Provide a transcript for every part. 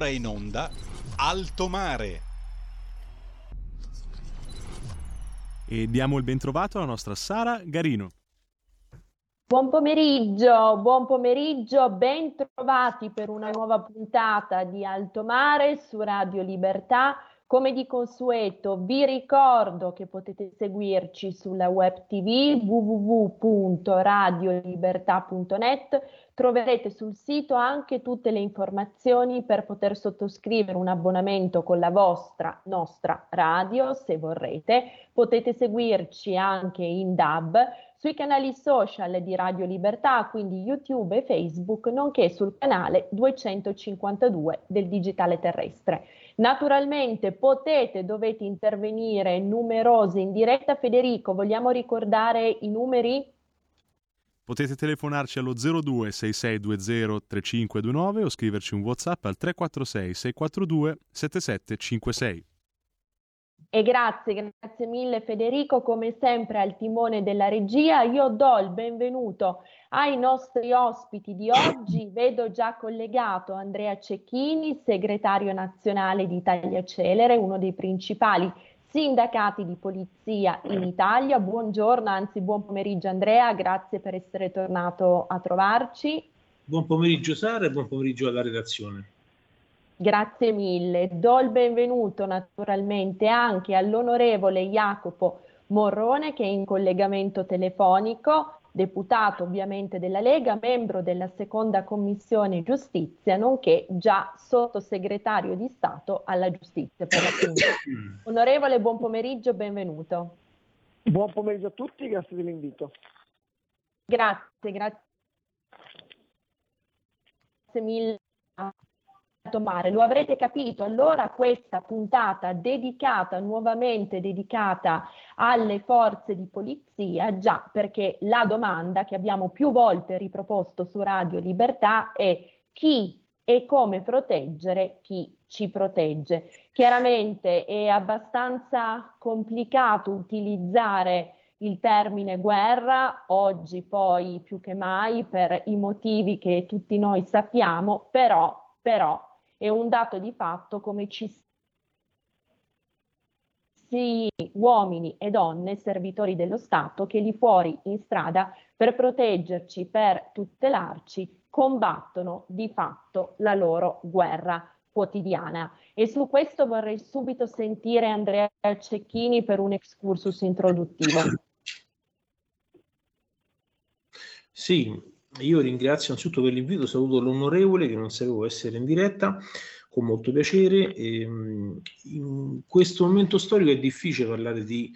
ora in onda Alto Mare. E diamo il bentrovato alla nostra Sara Garino. Buon pomeriggio, buon pomeriggio, ben trovati per una nuova puntata di Alto Mare su Radio Libertà. Come di consueto vi ricordo che potete seguirci sulla web tv www.radiolibertà.net troverete sul sito anche tutte le informazioni per poter sottoscrivere un abbonamento con la vostra nostra radio se vorrete. Potete seguirci anche in DAB sui canali social di Radio Libertà, quindi YouTube e Facebook, nonché sul canale 252 del Digitale Terrestre. Naturalmente potete, dovete intervenire numerose in diretta. Federico, vogliamo ricordare i numeri? Potete telefonarci allo 02 6620 3529 o scriverci un WhatsApp al 346 642 7756. E grazie, grazie mille Federico, come sempre al timone della regia. Io do il benvenuto ai nostri ospiti di oggi. Vedo già collegato Andrea Cecchini, segretario nazionale di Italia Celere, uno dei principali sindacati di polizia in Italia. Buongiorno, anzi buon pomeriggio Andrea, grazie per essere tornato a trovarci. Buon pomeriggio Sara e buon pomeriggio alla redazione. Grazie mille. Do il benvenuto naturalmente anche all'onorevole Jacopo Morrone che è in collegamento telefonico deputato ovviamente della Lega, membro della seconda commissione giustizia, nonché già sottosegretario di Stato alla giustizia. Per Onorevole, buon pomeriggio, benvenuto. Buon pomeriggio a tutti, grazie dell'invito. Grazie, grazie mille Mare. Lo avrete capito, allora questa puntata dedicata, nuovamente dedicata alle forze di polizia, già perché la domanda che abbiamo più volte riproposto su Radio Libertà è chi e come proteggere chi ci protegge. Chiaramente è abbastanza complicato utilizzare il termine guerra, oggi poi più che mai per i motivi che tutti noi sappiamo, però, però è un dato di fatto come ci sia uomini e donne servitori dello Stato che lì fuori in strada per proteggerci, per tutelarci, combattono di fatto la loro guerra quotidiana. E su questo vorrei subito sentire Andrea Cecchini per un excursus introduttivo. Sì, io ringrazio innanzitutto per l'invito, saluto l'onorevole che non sapevo essere in diretta con molto piacere. E, ehm, in questo momento storico è difficile parlare di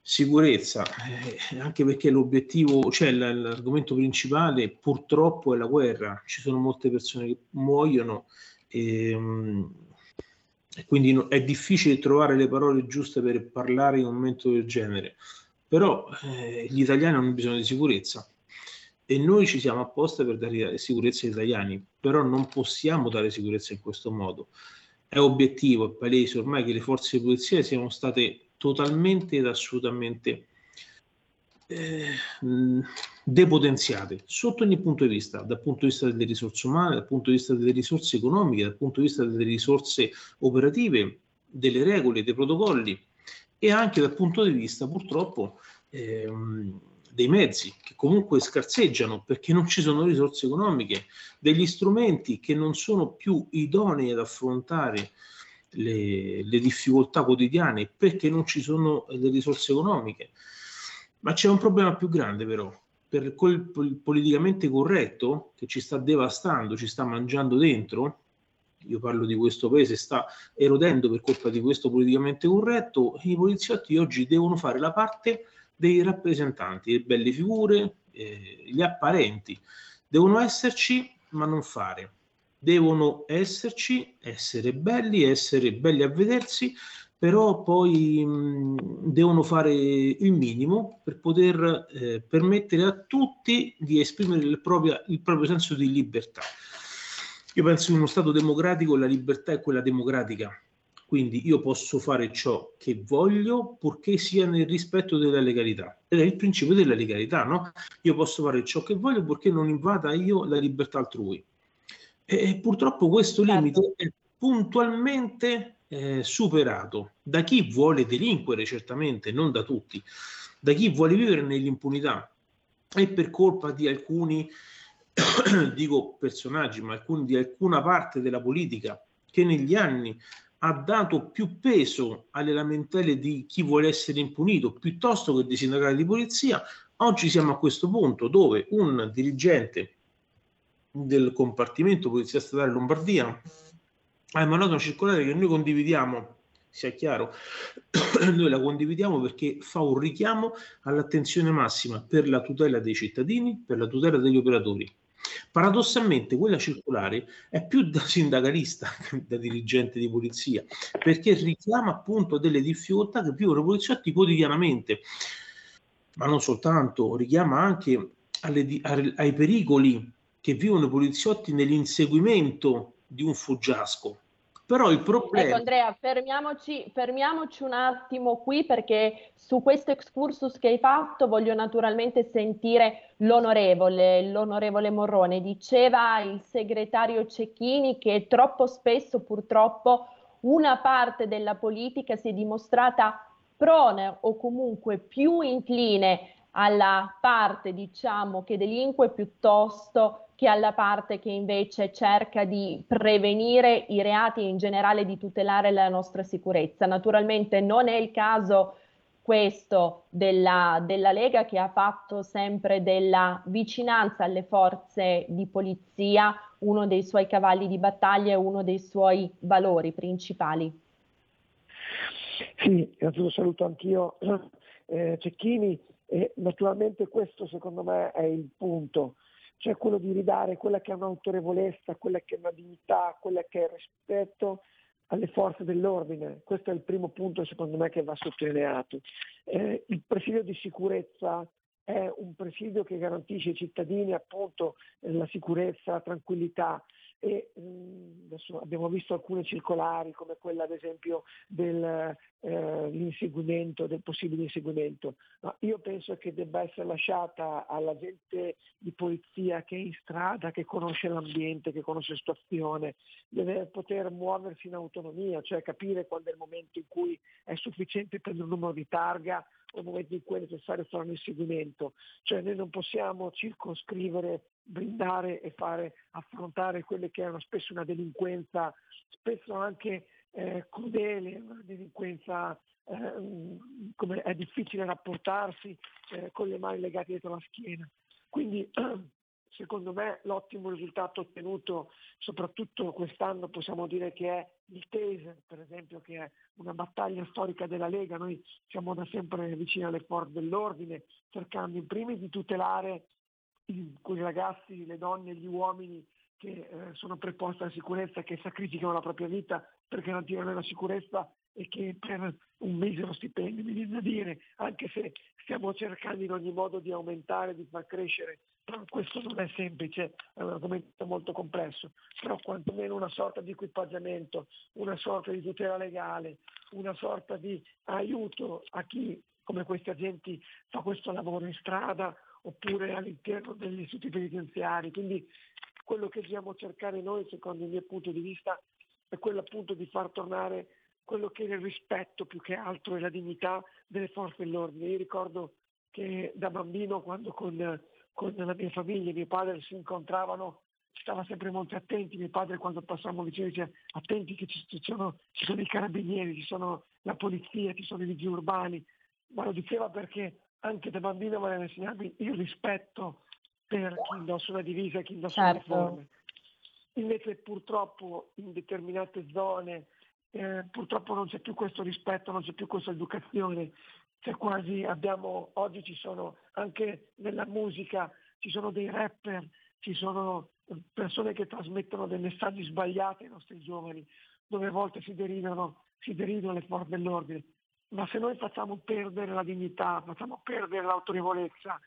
sicurezza, eh, anche perché l'obiettivo, cioè l'argomento principale purtroppo è la guerra, ci sono molte persone che muoiono ehm, e quindi è difficile trovare le parole giuste per parlare in un momento del genere, però eh, gli italiani hanno bisogno di sicurezza e noi ci siamo apposta per dare sicurezza agli italiani, però non possiamo dare sicurezza in questo modo. È obiettivo, è palese ormai che le forze di polizia siano state totalmente ed assolutamente eh, depotenziate sotto ogni punto di vista, dal punto di vista delle risorse umane, dal punto di vista delle risorse economiche, dal punto di vista delle risorse operative, delle regole, dei protocolli e anche dal punto di vista purtroppo ehm, dei mezzi che comunque scarseggiano perché non ci sono risorse economiche, degli strumenti che non sono più idonei ad affrontare le, le difficoltà quotidiane perché non ci sono le risorse economiche. Ma c'è un problema più grande però, per quel politicamente corretto che ci sta devastando, ci sta mangiando dentro, io parlo di questo paese, sta erodendo per colpa di questo politicamente corretto, i poliziotti oggi devono fare la parte dei rappresentanti, le belle figure, eh, gli apparenti. Devono esserci, ma non fare. Devono esserci, essere belli, essere belli a vedersi, però poi mh, devono fare il minimo per poter eh, permettere a tutti di esprimere il proprio, il proprio senso di libertà. Io penso che in uno Stato democratico la libertà è quella democratica, quindi io posso fare ciò che voglio purché sia nel rispetto della legalità. Ed è il principio della legalità, no? Io posso fare ciò che voglio purché non invada io la libertà altrui. E purtroppo questo certo. limite è puntualmente eh, superato da chi vuole delinquere, certamente, non da tutti, da chi vuole vivere nell'impunità e per colpa di alcuni, dico personaggi, ma alcuni, di alcuna parte della politica che negli anni ha dato più peso alle lamentele di chi vuole essere impunito piuttosto che dei sindacati di polizia, oggi siamo a questo punto dove un dirigente del compartimento Polizia Statale Lombardia ha emanato una circolare che noi condividiamo, sia chiaro, noi la condividiamo perché fa un richiamo all'attenzione massima per la tutela dei cittadini, per la tutela degli operatori. Paradossalmente quella circolare è più da sindacalista che da dirigente di polizia, perché richiama appunto delle difficoltà che vivono i poliziotti quotidianamente, ma non soltanto, richiama anche alle, ai pericoli che vivono i poliziotti nell'inseguimento di un fuggiasco. Però il problema... Ecco Andrea, fermiamoci, fermiamoci un attimo qui perché su questo excursus che hai fatto voglio naturalmente sentire l'onorevole, l'onorevole Morrone. Diceva il segretario Cecchini che troppo spesso purtroppo una parte della politica si è dimostrata prone o comunque più incline alla parte diciamo che delinque piuttosto che alla parte che invece cerca di prevenire i reati e in generale di tutelare la nostra sicurezza. Naturalmente non è il caso questo della, della, Lega che ha fatto sempre della vicinanza alle forze di polizia uno dei suoi cavalli di battaglia e uno dei suoi valori principali. Sì, innanzitutto saluto anch'io eh, Cecchini e naturalmente questo secondo me è il punto cioè quello di ridare quella che è un'autorevolezza, quella che è una dignità, quella che è il rispetto alle forze dell'ordine. Questo è il primo punto secondo me che va sottolineato. Eh, il presidio di sicurezza è un presidio che garantisce ai cittadini appunto la sicurezza, la tranquillità e mm, adesso abbiamo visto alcune circolari come quella ad esempio dell'inseguimento, eh, del possibile inseguimento, ma io penso che debba essere lasciata alla gente di polizia che è in strada, che conosce l'ambiente, che conosce la situazione, deve poter muoversi in autonomia, cioè capire quando è il momento in cui è sufficiente prendere un numero di targa o il momento in cui è necessario fare un inseguimento, cioè noi non possiamo circoscrivere brindare e fare affrontare quelle che erano spesso una delinquenza, spesso anche eh, crudele, una delinquenza eh, come è difficile rapportarsi eh, con le mani legate dietro la schiena. Quindi secondo me l'ottimo risultato ottenuto soprattutto quest'anno possiamo dire che è il Taser, per esempio, che è una battaglia storica della Lega. Noi siamo da sempre vicini alle forze dell'ordine, cercando in primis di tutelare quei ragazzi, le donne, gli uomini che eh, sono preposti alla sicurezza, che sacrificano la propria vita per garantire la sicurezza e che per un misero stipendio, mi viene da dire, anche se stiamo cercando in ogni modo di aumentare, di far crescere, questo non è semplice, è un argomento molto complesso, però quantomeno una sorta di equipaggiamento, una sorta di tutela legale, una sorta di aiuto a chi come questi agenti fa questo lavoro in strada oppure all'interno degli istituti penitenziari. Quindi quello che dobbiamo cercare noi, secondo il mio punto di vista, è quello appunto di far tornare quello che è il rispetto più che altro e la dignità delle forze dell'ordine. Io ricordo che da bambino quando con, con la mia famiglia e mio padre si incontravano stava sempre molto attenti, mio padre quando passavamo vicino diceva attenti che ci, ci, sono, ci sono i carabinieri, ci sono la polizia, ci sono i vigili urbani, ma lo diceva perché anche da bambino voleva insegnarmi il rispetto per chi indossa una divisa e chi indossa certo. uniforme. Invece purtroppo in determinate zone eh, purtroppo non c'è più questo rispetto, non c'è più questa educazione. C'è quasi, abbiamo, oggi ci sono anche nella musica, ci sono dei rapper, ci sono persone che trasmettono dei messaggi sbagliati ai nostri giovani, dove a volte si derivano, si derivano le forze dell'ordine ma se noi facciamo perdere la dignità, facciamo perdere l'autorevolezza,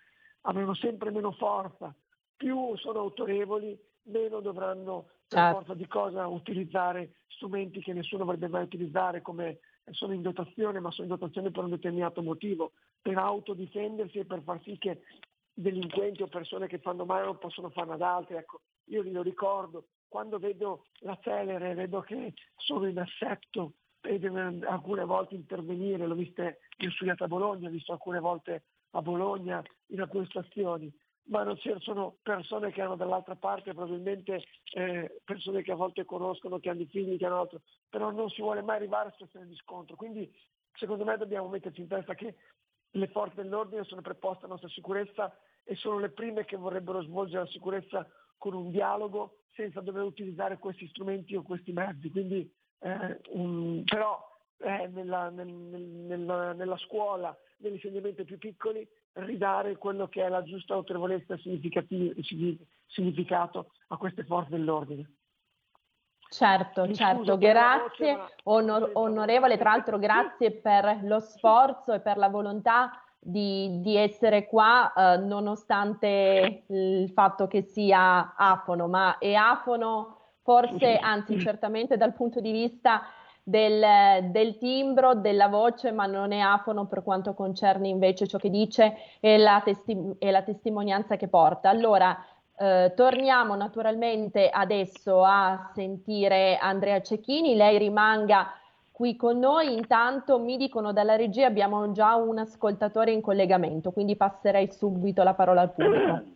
avranno sempre meno forza. Più sono autorevoli, meno dovranno per certo. forza di cosa utilizzare strumenti che nessuno avrebbe mai utilizzare come sono in dotazione, ma sono in dotazione per un determinato motivo, per autodifendersi e per far sì che delinquenti o persone che fanno male non possono farne ad altri. Ecco, io li ricordo quando vedo la Celere, vedo che sono in assetto e deve alcune volte intervenire, l'ho vista, io ho studiato a Bologna, ho visto alcune volte a Bologna in alcune stazioni, ma non ci sono persone che hanno dall'altra parte, probabilmente eh, persone che a volte conoscono, che hanno figli, che hanno altro, però non si vuole mai arrivare a situazioni di scontro. Quindi secondo me dobbiamo metterci in testa che le forze dell'ordine sono preposte alla nostra sicurezza e sono le prime che vorrebbero svolgere la sicurezza con un dialogo senza dover utilizzare questi strumenti o questi mezzi. Quindi, eh, un, però eh, nella, nel, nel, nella scuola, negli insegnamenti più piccoli, ridare quello che è la giusta autorevolezza e significato a queste forze dell'ordine. Certo, Mi certo, grazie voce, onor- onorevole, tra l'altro grazie per lo sforzo e per la volontà di, di essere qua eh, nonostante il fatto che sia afono, ma è afono forse, anzi certamente dal punto di vista del, del, timbro, della voce, ma non è afono per quanto concerne invece ciò che dice e la, testi- e la testimonianza che porta. Allora, eh, torniamo naturalmente adesso a sentire Andrea Cecchini, lei rimanga qui con noi, intanto mi dicono dalla regia abbiamo già un ascoltatore in collegamento, quindi passerei subito la parola al pubblico.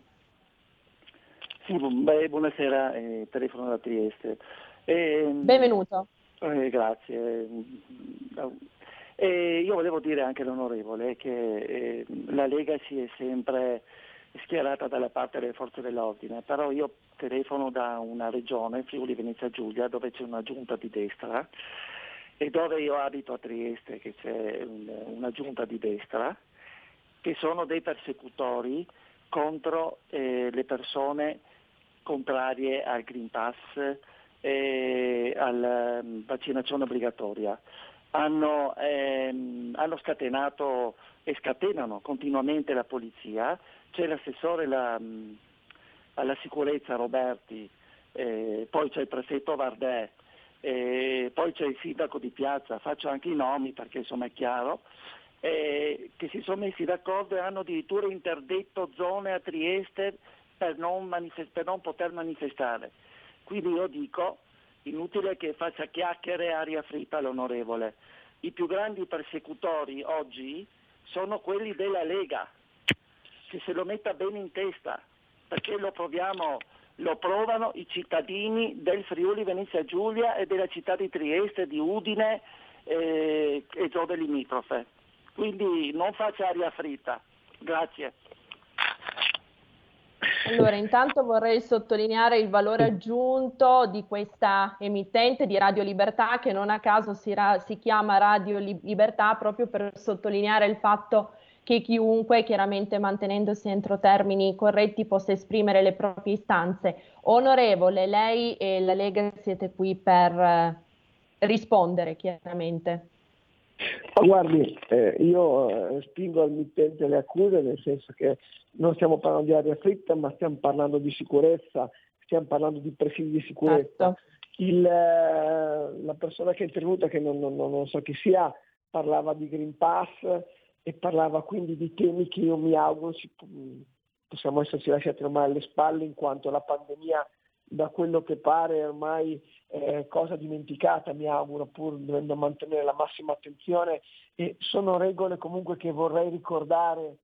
Sì, beh, buonasera, eh, telefono da Trieste. Eh, Benvenuto. Eh, grazie. Eh, io volevo dire anche all'onorevole che eh, la Lega si è sempre schierata dalla parte delle forze dell'ordine, però io telefono da una regione, Friuli Venezia Giulia, dove c'è una giunta di destra e dove io abito a Trieste, che c'è una giunta di destra, che sono dei persecutori contro eh, le persone contrarie al Green Pass e alla mm, vaccinazione obbligatoria. Hanno, ehm, hanno, scatenato e scatenano continuamente la polizia, c'è l'assessore la, mm, alla sicurezza Roberti, eh, poi c'è il prefetto Vardè, eh, poi c'è il sindaco di piazza, faccio anche i nomi perché insomma è chiaro, eh, che si sono messi d'accordo e hanno addirittura interdetto zone a Trieste per non, manifest- per non poter manifestare. Quindi io dico, inutile che faccia chiacchiere aria fritta l'onorevole. I più grandi persecutori oggi sono quelli della Lega, che se lo metta bene in testa, perché lo, proviamo, lo provano i cittadini del Friuli Venezia Giulia e della città di Trieste, di Udine eh, e zone limitrofe. Quindi non faccia aria fritta. Grazie. Allora, intanto vorrei sottolineare il valore aggiunto di questa emittente di Radio Libertà, che non a caso si, ra- si chiama Radio Libertà proprio per sottolineare il fatto che chiunque, chiaramente mantenendosi entro termini corretti, possa esprimere le proprie istanze. Onorevole, lei e la Lega siete qui per eh, rispondere, chiaramente. Guardi, eh, io eh, spingo al mittente le accuse nel senso che non stiamo parlando di aria fritta, ma stiamo parlando di sicurezza, stiamo parlando di presidi di sicurezza. Certo. Il, eh, la persona che è intervenuta, che non, non, non, so chi sia, parlava di Green Pass e parlava quindi di temi che io mi auguro si, possiamo esserci lasciati ormai alle spalle in quanto la pandemia da quello che pare ormai eh, cosa dimenticata, mi auguro, pur dovendo mantenere la massima attenzione. E sono regole comunque che vorrei ricordare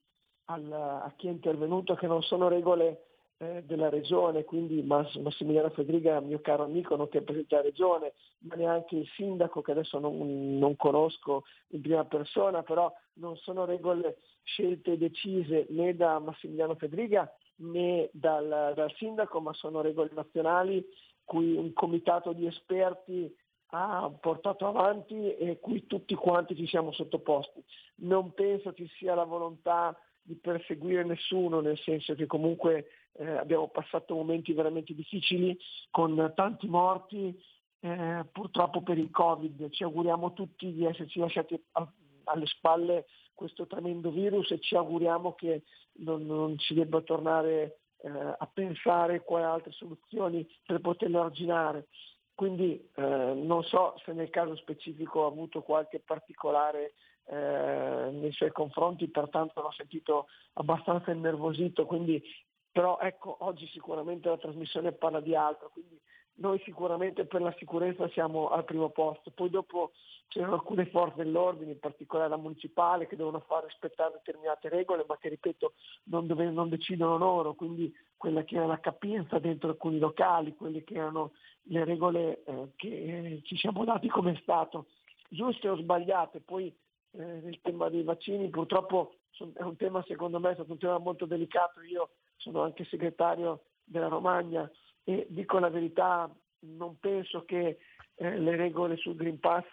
al, a chi è intervenuto che non sono regole eh, della regione, quindi Mass- Massimiliano Federica, mio caro amico, non che presenta la regione, ma neanche il sindaco che adesso non, non conosco in prima persona, però non sono regole scelte e decise né da Massimiliano Federica né dal, dal sindaco, ma sono regole nazionali cui un comitato di esperti ha portato avanti e cui tutti quanti ci siamo sottoposti. Non penso ci sia la volontà di perseguire nessuno, nel senso che comunque eh, abbiamo passato momenti veramente difficili con tanti morti, eh, purtroppo per il Covid. Ci auguriamo tutti di esserci lasciati a, alle spalle questo tremendo virus e ci auguriamo che non, non si debba tornare eh, a pensare quali altre soluzioni per poterlo arginare. Quindi eh, non so se nel caso specifico ha avuto qualche particolare eh, nei suoi confronti, pertanto l'ho sentito abbastanza innervosito, quindi, però ecco, oggi sicuramente la trasmissione parla di altro, quindi noi sicuramente per la sicurezza siamo al primo posto, poi dopo c'erano alcune forze dell'ordine, in particolare la municipale, che devono far rispettare determinate regole, ma che ripeto non, dove, non decidono loro, quindi quella che era la capienza dentro alcuni locali, quelle che erano le regole eh, che eh, ci siamo dati come Stato, giuste o sbagliate. Poi eh, nel tema dei vaccini purtroppo è un tema secondo me è stato un tema molto delicato, io sono anche segretario della Romagna e dico la verità, non penso che eh, le regole sul Green Pass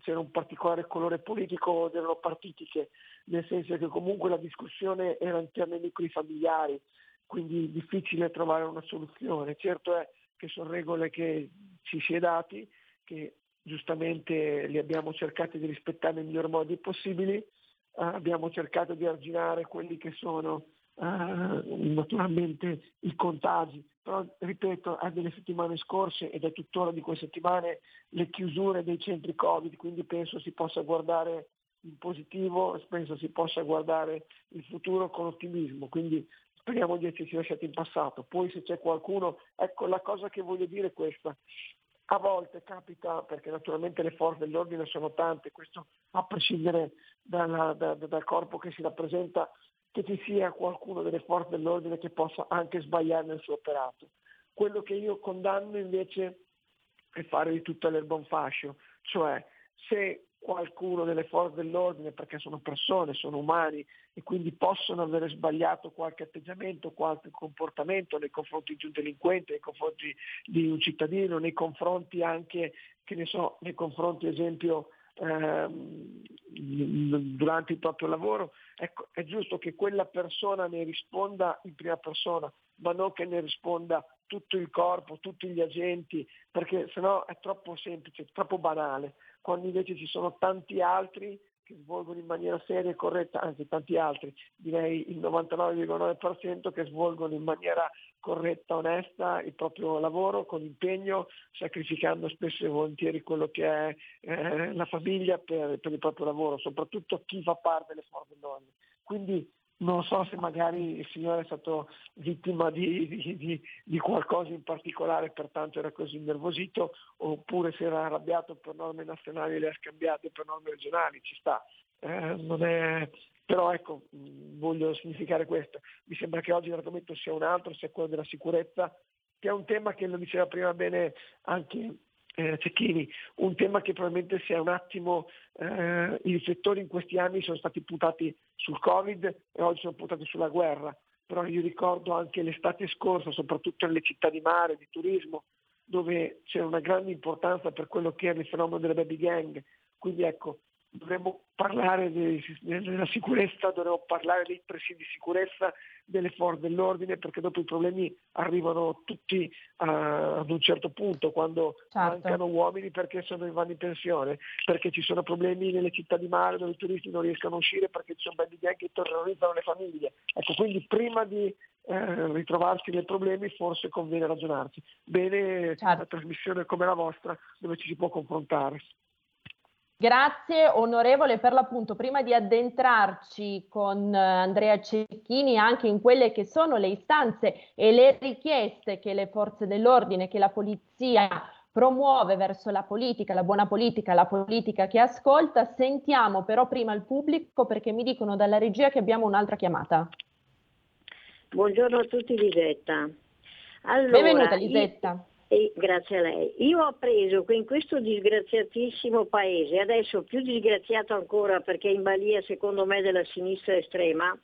c'era un particolare colore politico erano partitiche, nel senso che comunque la discussione era interna ai nuclei familiari, quindi difficile trovare una soluzione. Certo è che sono regole che ci si è dati, che giustamente li abbiamo cercati di rispettare nei miglior modi possibili, eh, abbiamo cercato di arginare quelli che sono eh, naturalmente i contagi, però ripeto è delle settimane scorse ed è tuttora di quelle settimane le chiusure dei centri Covid, quindi penso si possa guardare in positivo, penso si possa guardare il futuro con ottimismo, quindi speriamo di esserci lasciati in passato. Poi se c'è qualcuno, ecco la cosa che voglio dire è questa, a volte capita, perché naturalmente le forze dell'ordine sono tante, questo a prescindere dalla, da, dal corpo che si rappresenta, che ci sia qualcuno delle forze dell'ordine che possa anche sbagliare nel suo operato. Quello che io condanno invece è fare di tutta l'erba un fascio, cioè se qualcuno delle forze dell'ordine, perché sono persone, sono umani e quindi possono avere sbagliato qualche atteggiamento, qualche comportamento nei confronti di un delinquente, nei confronti di un cittadino, nei confronti anche, che ne so, nei confronti ad esempio ehm, durante il proprio lavoro, ecco, è giusto che quella persona ne risponda in prima persona, ma non che ne risponda tutto il corpo, tutti gli agenti, perché sennò è troppo semplice, troppo banale, quando invece ci sono tanti altri che svolgono in maniera seria e corretta, anzi tanti altri, direi il 99,9% che svolgono in maniera corretta, onesta il proprio lavoro con impegno, sacrificando spesso e volentieri quello che è eh, la famiglia per, per, il proprio lavoro, soprattutto chi fa parte delle forze dell'ordine. Quindi non so se magari il signore è stato vittima di, di, di, di, qualcosa in particolare, pertanto era così innervosito, oppure si era arrabbiato per norme nazionali e le ha scambiate per norme regionali, ci sta. Eh, è... Però ecco, voglio significare questo. Mi sembra che oggi l'argomento sia un altro, sia quello della sicurezza, che è un tema che lo diceva prima bene anche eh, Cecchini, un tema che probabilmente sia un attimo, eh, i riflettori in questi anni sono stati puntati sul Covid e oggi sono puntati sulla guerra, però io ricordo anche l'estate scorsa, soprattutto nelle città di mare, di turismo, dove c'era una grande importanza per quello che era il fenomeno delle baby gang, quindi ecco, dovremmo parlare della sicurezza, dovremmo parlare dei presidi di sicurezza delle forze dell'ordine perché dopo i problemi arrivano tutti uh, ad un certo punto quando certo. mancano uomini perché sono, vanno in pensione, perché ci sono problemi nelle città di mare dove i turisti non riescono a uscire perché ci sono bandi che terrorizzano le famiglie. Ecco, quindi prima di eh, ritrovarsi nei problemi forse conviene ragionarci. Bene certo. una trasmissione come la vostra dove ci si può confrontare. Grazie onorevole per l'appunto. Prima di addentrarci con eh, Andrea Cecchini anche in quelle che sono le istanze e le richieste che le forze dell'ordine, che la polizia promuove verso la politica, la buona politica, la politica che ascolta, sentiamo però prima il pubblico perché mi dicono dalla regia che abbiamo un'altra chiamata. Buongiorno a tutti Lisetta. Allora, Benvenuta Lisetta. Io... E grazie a lei. Io ho appreso che in questo disgraziatissimo paese, adesso più disgraziato ancora perché in balia secondo me della sinistra estrema,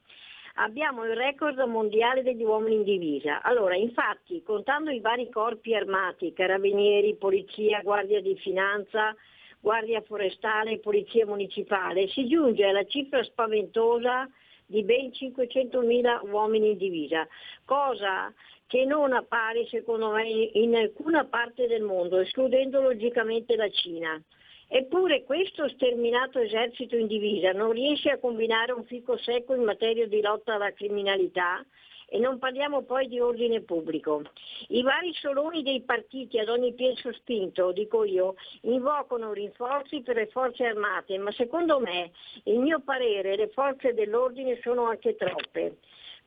abbiamo il record mondiale degli uomini in divisa. Allora, infatti, contando i vari corpi armati, carabinieri, polizia, guardia di finanza, guardia forestale, polizia municipale, si giunge alla cifra spaventosa di ben 500.000 uomini in divisa, cosa che non appare secondo me in alcuna parte del mondo, escludendo logicamente la Cina. Eppure questo sterminato esercito in divisa non riesce a combinare un fico secco in materia di lotta alla criminalità e non parliamo poi di ordine pubblico. I vari soloni dei partiti ad ogni piede sospinto, dico io, invocano rinforzi per le forze armate, ma secondo me, il mio parere, le forze dell'ordine sono anche troppe.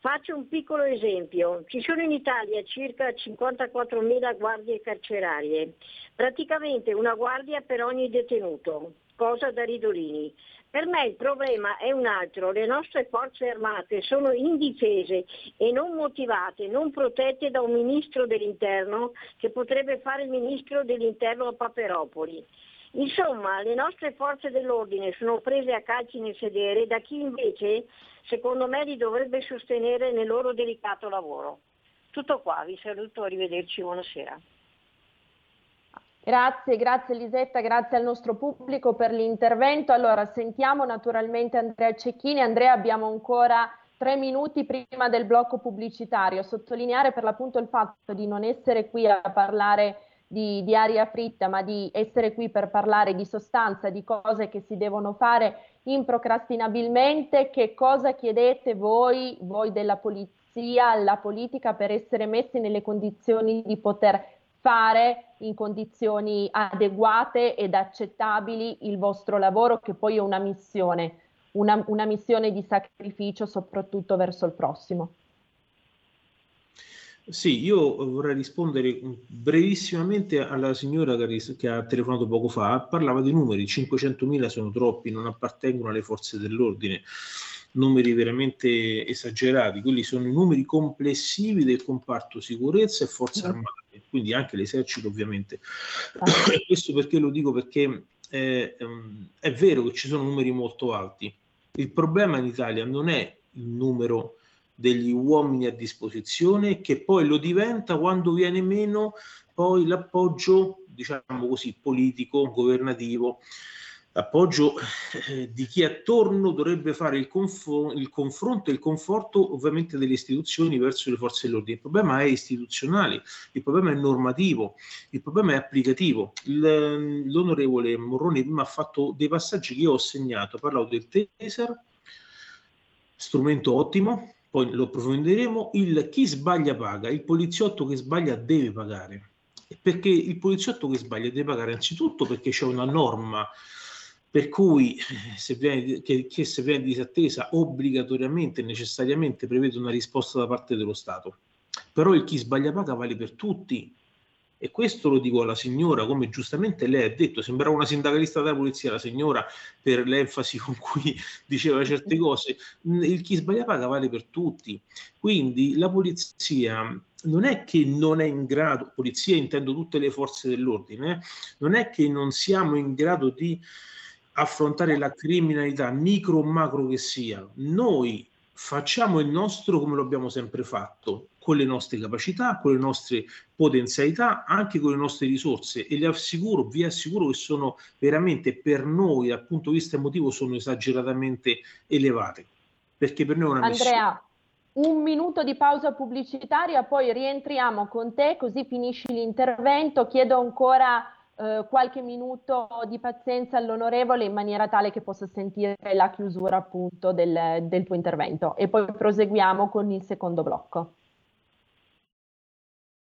Faccio un piccolo esempio. Ci sono in Italia circa 54.000 guardie carcerarie, praticamente una guardia per ogni detenuto, cosa da ridolini. Per me il problema è un altro, le nostre forze armate sono indifese e non motivate, non protette da un ministro dell'interno che potrebbe fare il ministro dell'interno a Paperopoli. Insomma, le nostre forze dell'ordine sono prese a calci nel sedere da chi invece, secondo me, li dovrebbe sostenere nel loro delicato lavoro. Tutto qua, vi saluto, arrivederci, buonasera. Grazie, grazie Elisetta, grazie al nostro pubblico per l'intervento. Allora, sentiamo naturalmente Andrea Cecchini. Andrea, abbiamo ancora tre minuti prima del blocco pubblicitario. Sottolineare per l'appunto il fatto di non essere qui a parlare di, di aria fritta, ma di essere qui per parlare di sostanza, di cose che si devono fare improcrastinabilmente. Che cosa chiedete voi, voi della polizia, alla politica per essere messi nelle condizioni di poter fare in condizioni adeguate ed accettabili il vostro lavoro, che poi è una missione, una, una missione di sacrificio soprattutto verso il prossimo. Sì, io vorrei rispondere brevissimamente alla signora che ha telefonato poco fa. Parlava di numeri, 500.000 sono troppi, non appartengono alle forze dell'ordine, numeri veramente esagerati. Quelli sono i numeri complessivi del comparto sicurezza e forze mm. armate, quindi anche l'esercito ovviamente. Ah. Questo perché lo dico? Perché è, ehm, è vero che ci sono numeri molto alti. Il problema in Italia non è il numero degli uomini a disposizione che poi lo diventa quando viene meno poi l'appoggio diciamo così politico governativo l'appoggio eh, di chi attorno dovrebbe fare il, confo- il, confronto e il conforto ovviamente delle istituzioni verso le forze dell'ordine. Il problema è istituzionale, il problema è normativo, il problema è applicativo. Il, l'onorevole Morroni prima ha fatto dei passaggi che io ho segnato, ha parlato del TESER, strumento ottimo, poi lo approfondiremo, il chi sbaglia paga, il poliziotto che sbaglia deve pagare. Perché il poliziotto che sbaglia deve pagare anzitutto perché c'è una norma per cui eh, se viene, che, che se viene disattesa obbligatoriamente e necessariamente prevede una risposta da parte dello Stato. Però il chi sbaglia paga vale per tutti, e questo lo dico alla signora, come giustamente lei ha detto, sembrava una sindacalista della polizia, la signora, per l'enfasi con cui diceva certe cose. Il chi sbaglia paga vale per tutti. Quindi la polizia non è che non è in grado, polizia intendo tutte le forze dell'ordine, eh, non è che non siamo in grado di affrontare la criminalità micro o macro che sia. Noi facciamo il nostro come lo abbiamo sempre fatto, con le nostre capacità, con le nostre potenzialità, anche con le nostre risorse e le assicuro, vi assicuro che sono veramente per noi dal punto di vista emotivo sono esageratamente elevate, perché per noi è una Andrea, missione. un minuto di pausa pubblicitaria, poi rientriamo con te, così finisci l'intervento. Chiedo ancora eh, qualche minuto di pazienza all'onorevole in maniera tale che possa sentire la chiusura appunto del, del tuo intervento e poi proseguiamo con il secondo blocco.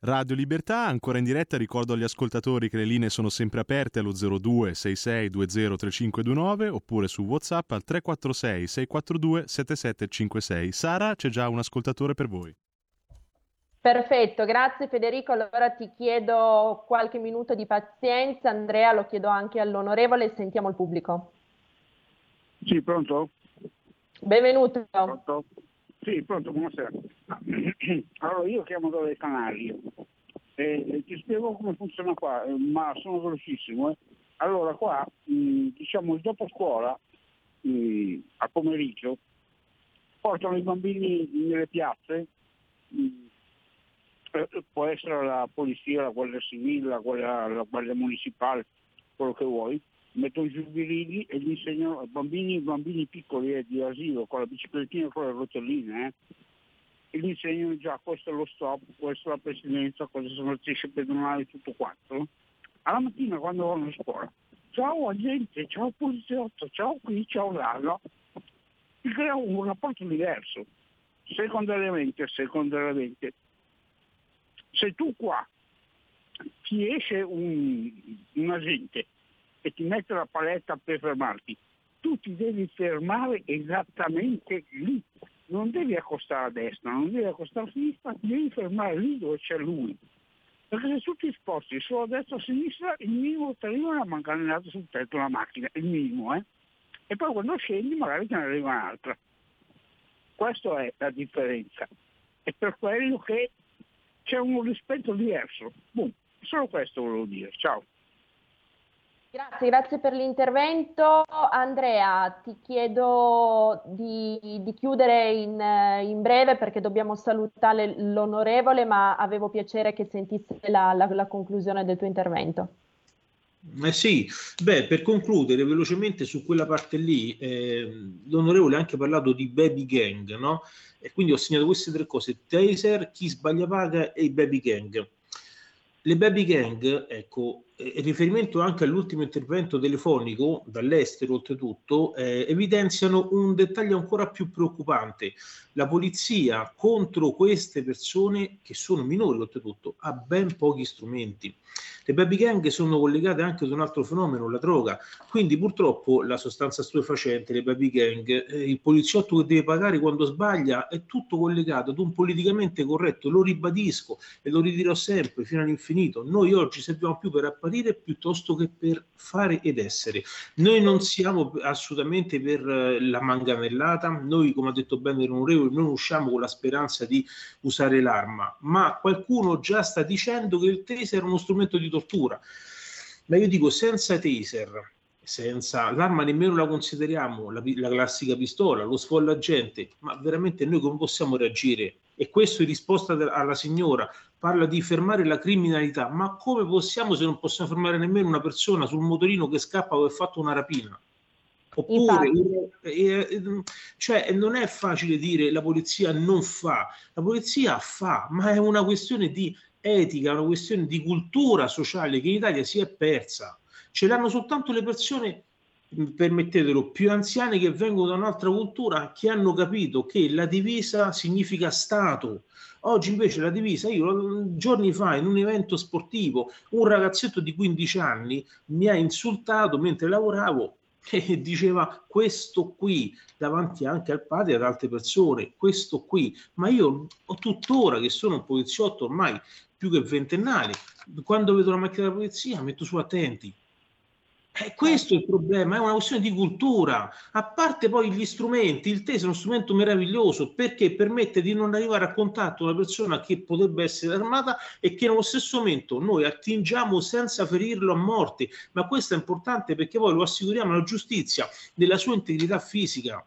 Radio Libertà, ancora in diretta, ricordo agli ascoltatori che le linee sono sempre aperte allo 02 66 20 3529 oppure su WhatsApp al 346 642 7756. Sara, c'è già un ascoltatore per voi. Perfetto, grazie Federico. Allora ti chiedo qualche minuto di pazienza. Andrea, lo chiedo anche all'onorevole, sentiamo il pubblico. Sì, pronto? Benvenuto. Pronto? Sì, pronto, buonasera. Allora, io chiamo dalle Canarie e ti spiego come funziona qua, eh, ma sono velocissimo. Eh. Allora, qua, mh, diciamo, il dopo scuola, mh, a pomeriggio, portano i bambini nelle piazze, mh, eh, può essere la polizia, la guardia civile, la guardia, la guardia municipale, quello che vuoi, mettono i giubilini e gli insegnano ai bambini, bambini piccoli eh, di asilo con la biciclettina e con le rotelline, eh, e gli insegnano già questo è lo stop, questa è la presidenza, queste sono le strisce pedonali, tutto quanto. Alla mattina quando vanno a scuola, ciao agente, ciao poliziotto, ciao qui, ciao là, no? Ti crea un rapporto diverso. Secondariamente, secondariamente, se tu qua ti esce un, un agente e ti mette la paletta per fermarti, tu ti devi fermare esattamente lì, non devi accostare a destra, non devi accostare a sinistra, ti devi fermare lì dove c'è lui. Perché se tu ti sposti solo a destra o a sinistra, il minimo ti arriva una manganellata sul tetto della macchina, il minimo, eh? E poi quando scendi magari te ne arriva un'altra. Questa è la differenza. È per quello che c'è un rispetto diverso. Boom. Solo questo volevo dire. Ciao. Grazie, grazie per l'intervento. Andrea, ti chiedo di, di chiudere in, in, breve perché dobbiamo salutare l'onorevole, ma avevo piacere che sentisse la, la, la conclusione del tuo intervento. Eh sì, beh, per concludere velocemente su quella parte lì, eh, l'onorevole ha anche parlato di baby gang, no? E quindi ho segnato queste tre cose, taser, chi sbaglia paga e i baby gang. Le baby gang, ecco, in riferimento anche all'ultimo intervento telefonico dall'estero, oltretutto, eh, evidenziano un dettaglio ancora più preoccupante. La polizia contro queste persone, che sono minori oltretutto, ha ben pochi strumenti. Le baby gang sono collegate anche ad un altro fenomeno, la droga. Quindi purtroppo la sostanza stupefacente, le baby gang, eh, il poliziotto che deve pagare quando sbaglia, è tutto collegato ad un politicamente corretto. Lo ribadisco e lo ridirò sempre fino all'infinito. Noi oggi serviamo più per apparire piuttosto che per fare ed essere. Noi non siamo assolutamente per eh, la manganellata, noi come ha detto bene l'onorevole non usciamo con la speranza di usare l'arma, ma qualcuno già sta dicendo che il taser è uno strumento di tortura. Ma io dico senza taser, senza l'arma nemmeno la consideriamo, la, la classica pistola, lo sfollagente, ma veramente noi come possiamo reagire? E questo in risposta alla signora parla di fermare la criminalità, ma come possiamo se non possiamo fermare nemmeno una persona sul motorino che scappa o ha fatto una rapina? Oppure, eh, eh, cioè, non è facile dire la polizia non fa, la polizia fa, ma è una questione di etica, una questione di cultura sociale che in Italia si è persa. Ce l'hanno soltanto le persone, permettetelo, più anziane che vengono da un'altra cultura, che hanno capito che la divisa significa Stato. Oggi invece la divisa, io giorni fa in un evento sportivo, un ragazzetto di 15 anni mi ha insultato mentre lavoravo e diceva questo qui davanti anche al padre e ad altre persone, questo qui, ma io ho tuttora che sono un poliziotto ormai più che ventennale, quando vedo la macchina della polizia metto su attenti. E questo è il problema, è una questione di cultura. A parte poi gli strumenti, il TES è uno strumento meraviglioso perché permette di non arrivare a contatto con una persona che potrebbe essere armata e che nello stesso momento noi attingiamo senza ferirlo a morte. Ma questo è importante perché poi lo assicuriamo alla giustizia della sua integrità fisica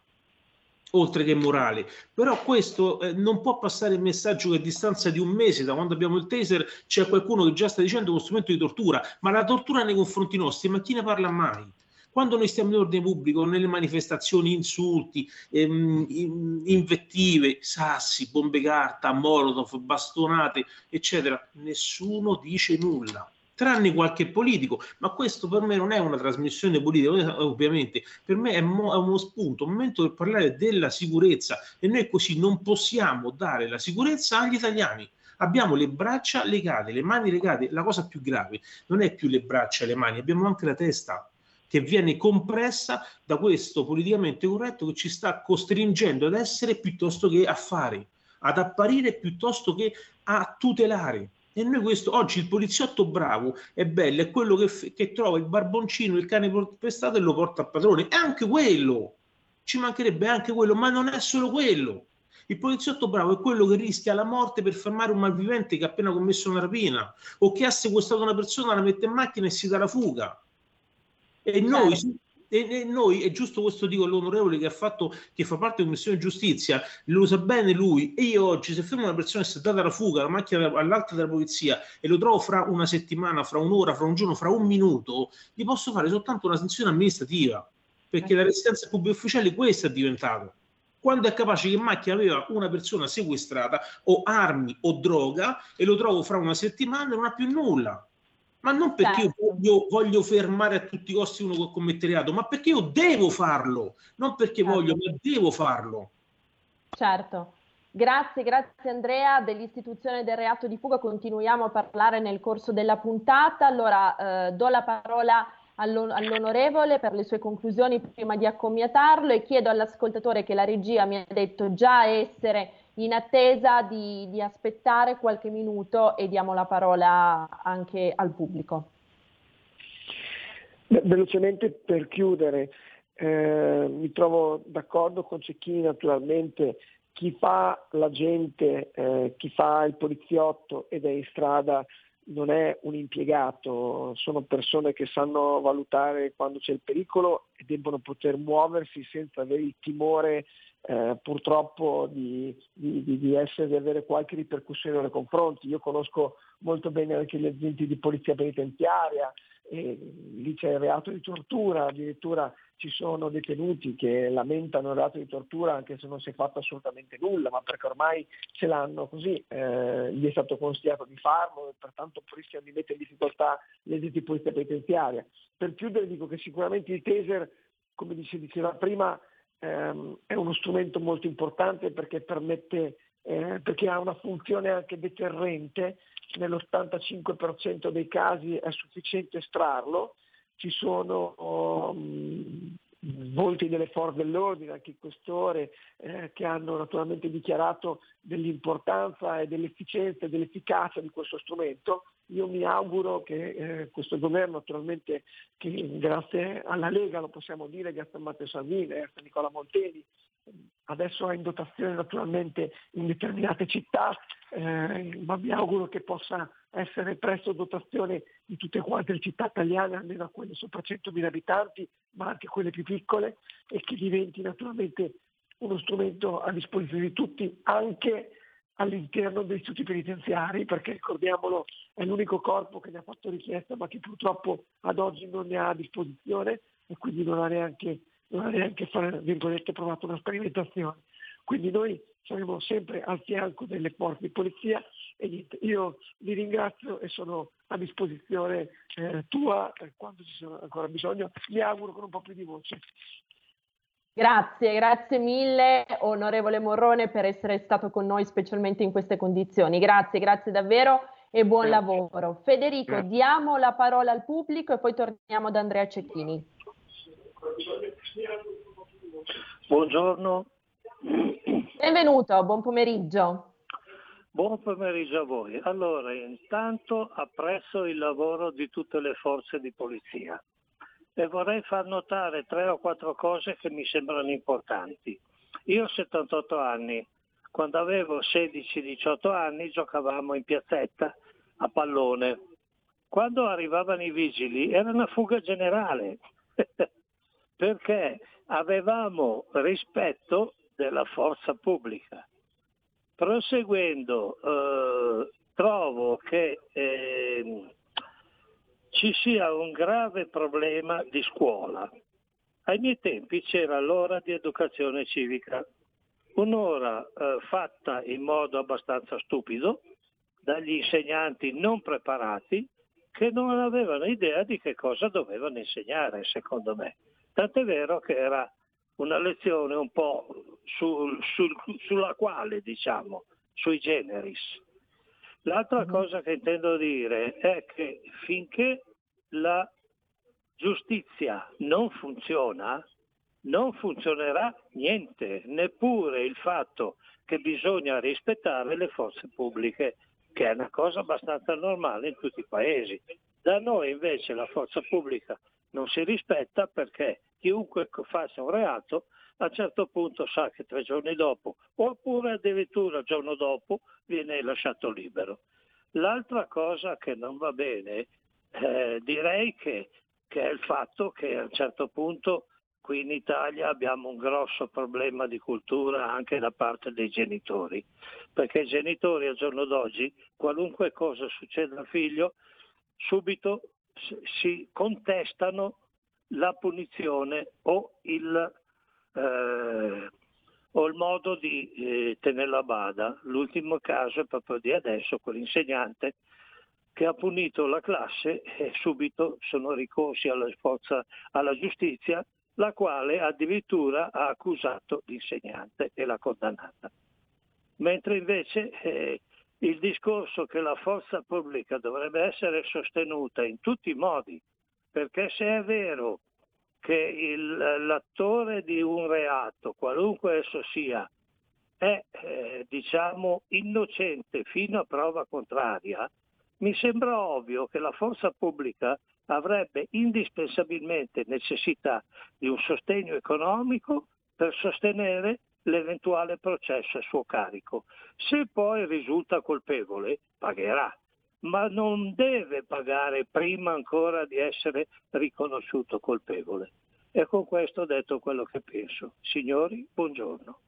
oltre che morale. Però questo eh, non può passare il messaggio che a distanza di un mese da quando abbiamo il taser c'è qualcuno che già sta dicendo uno strumento di tortura, ma la tortura nei confronti nostri, ma chi ne parla mai? Quando noi stiamo in ordine pubblico, nelle manifestazioni, insulti, ehm, invettive, sassi, bombe carta, molotov, bastonate, eccetera, nessuno dice nulla tranne qualche politico, ma questo per me non è una trasmissione politica, ovviamente, per me è, mo- è uno spunto, un momento per parlare della sicurezza e noi così non possiamo dare la sicurezza agli italiani abbiamo le braccia legate, le mani legate. La cosa più grave non è più le braccia e le mani, abbiamo anche la testa che viene compressa da questo politicamente corretto che ci sta costringendo ad essere piuttosto che a fare, ad apparire piuttosto che a tutelare. E noi questo, oggi il poliziotto bravo è bello, è quello che, che trova il barboncino, il cane pestato e lo porta a padrone. E anche quello ci mancherebbe anche quello, ma non è solo quello. Il poliziotto bravo è quello che rischia la morte per fermare un malvivente che ha appena commesso una rapina o che ha sequestrato una persona, la mette in macchina e si dà la fuga. E noi, certo. e, noi, è giusto questo dico all'onorevole che ha fatto, che fa parte della commissione giustizia, lo sa bene lui. E io oggi, se fermo una persona è data la fuga, la macchina all'alta della polizia e lo trovo fra una settimana, fra un'ora, fra un giorno, fra un minuto, gli posso fare soltanto una sanzione amministrativa perché la residenza pubblica ufficiale questo è diventato quando è capace che in macchina aveva una persona sequestrata o armi o droga e lo trovo fra una settimana e non ha più nulla. Ma non perché certo. io voglio, voglio, fermare a tutti i costi uno che commette reato, ma perché io devo farlo, non perché certo. voglio, ma devo farlo. Certo. Grazie, grazie Andrea dell'istituzione del reato di fuga. Continuiamo a parlare nel corso della puntata. Allora eh, do la parola all'onorevole per le sue conclusioni prima di accomiatarlo e chiedo all'ascoltatore che la regia mi ha detto già essere in attesa di, di aspettare qualche minuto e diamo la parola anche al pubblico. Velocemente per chiudere, eh, mi trovo d'accordo con Cecchini naturalmente, chi fa l'agente, eh, chi fa il poliziotto ed è in strada non è un impiegato, sono persone che sanno valutare quando c'è il pericolo e debbono poter muoversi senza avere il timore eh, purtroppo di, di, di, essere, di avere qualche ripercussione nei confronti. Io conosco molto bene anche gli agenti di polizia penitenziaria, e lì c'è il reato di tortura, addirittura ci sono detenuti che lamentano il reato di tortura anche se non si è fatto assolutamente nulla, ma perché ormai ce l'hanno così, eh, gli è stato consigliato di farlo e pertanto rischiano di mettere in difficoltà gli agenti di polizia penitenziaria. Per chiudere dico che sicuramente il taser, come si diceva prima, ehm, è uno strumento molto importante perché permette eh, perché ha una funzione anche deterrente, nell'85% dei casi è sufficiente estrarlo, ci sono um, volti delle forze dell'ordine, anche il questore, eh, che hanno naturalmente dichiarato dell'importanza e dell'efficienza e dell'efficacia di questo strumento. Io mi auguro che eh, questo governo, naturalmente che grazie alla Lega, lo possiamo dire, grazie a Matteo Salvini, a Nicola Monteni, adesso è in dotazione naturalmente in determinate città, eh, ma mi auguro che possa essere presto dotazione di tutte quante le città italiane, almeno quelle sopra 100.000 abitanti, ma anche quelle più piccole, e che diventi naturalmente uno strumento a disposizione di tutti, anche all'interno degli istituti penitenziari, perché ricordiamolo è l'unico corpo che ne ha fatto richiesta, ma che purtroppo ad oggi non ne ha a disposizione e quindi non ha neanche non ha neanche provato una sperimentazione. Quindi noi saremo sempre al fianco delle forze di polizia e niente, io vi ringrazio e sono a disposizione eh, tua eh, quando ci sarà ancora bisogno, mi auguro con un po' più di voce. Grazie, grazie mille onorevole Morrone per essere stato con noi specialmente in queste condizioni. Grazie, grazie davvero e buon grazie. lavoro. Federico, grazie. diamo la parola al pubblico e poi torniamo ad Andrea Cecchini. Buongiorno. Benvenuto, buon pomeriggio. Buon pomeriggio a voi. Allora, intanto apprezzo il lavoro di tutte le forze di polizia e vorrei far notare tre o quattro cose che mi sembrano importanti. Io ho 78 anni, quando avevo 16-18 anni giocavamo in piazzetta a pallone. Quando arrivavano i vigili era una fuga generale. perché avevamo rispetto della forza pubblica. Proseguendo, eh, trovo che eh, ci sia un grave problema di scuola. Ai miei tempi c'era l'ora di educazione civica, un'ora eh, fatta in modo abbastanza stupido dagli insegnanti non preparati che non avevano idea di che cosa dovevano insegnare, secondo me. Tant'è vero che era una lezione un po' sul, sul, sulla quale, diciamo, sui generis. L'altra mm-hmm. cosa che intendo dire è che finché la giustizia non funziona, non funzionerà niente, neppure il fatto che bisogna rispettare le forze pubbliche, che è una cosa abbastanza normale in tutti i paesi. Da noi invece la forza pubblica non si rispetta perché chiunque faccia un reato a un certo punto sa che tre giorni dopo, oppure addirittura il giorno dopo, viene lasciato libero. L'altra cosa che non va bene, eh, direi che, che, è il fatto che a un certo punto qui in Italia abbiamo un grosso problema di cultura anche da parte dei genitori, perché i genitori al giorno d'oggi, qualunque cosa succeda al figlio, subito si contestano la punizione o il, eh, o il modo di eh, tenerla a bada. L'ultimo caso è proprio di adesso, quell'insegnante che ha punito la classe e subito sono ricorsi alla, forza, alla giustizia, la quale addirittura ha accusato l'insegnante e l'ha condannata. Mentre invece eh, il discorso che la forza pubblica dovrebbe essere sostenuta in tutti i modi, perché se è vero che il, l'attore di un reato, qualunque esso sia, è eh, diciamo innocente fino a prova contraria, mi sembra ovvio che la forza pubblica avrebbe indispensabilmente necessità di un sostegno economico per sostenere l'eventuale processo a suo carico. Se poi risulta colpevole, pagherà, ma non deve pagare prima ancora di essere riconosciuto colpevole. E con questo ho detto quello che penso. Signori, buongiorno.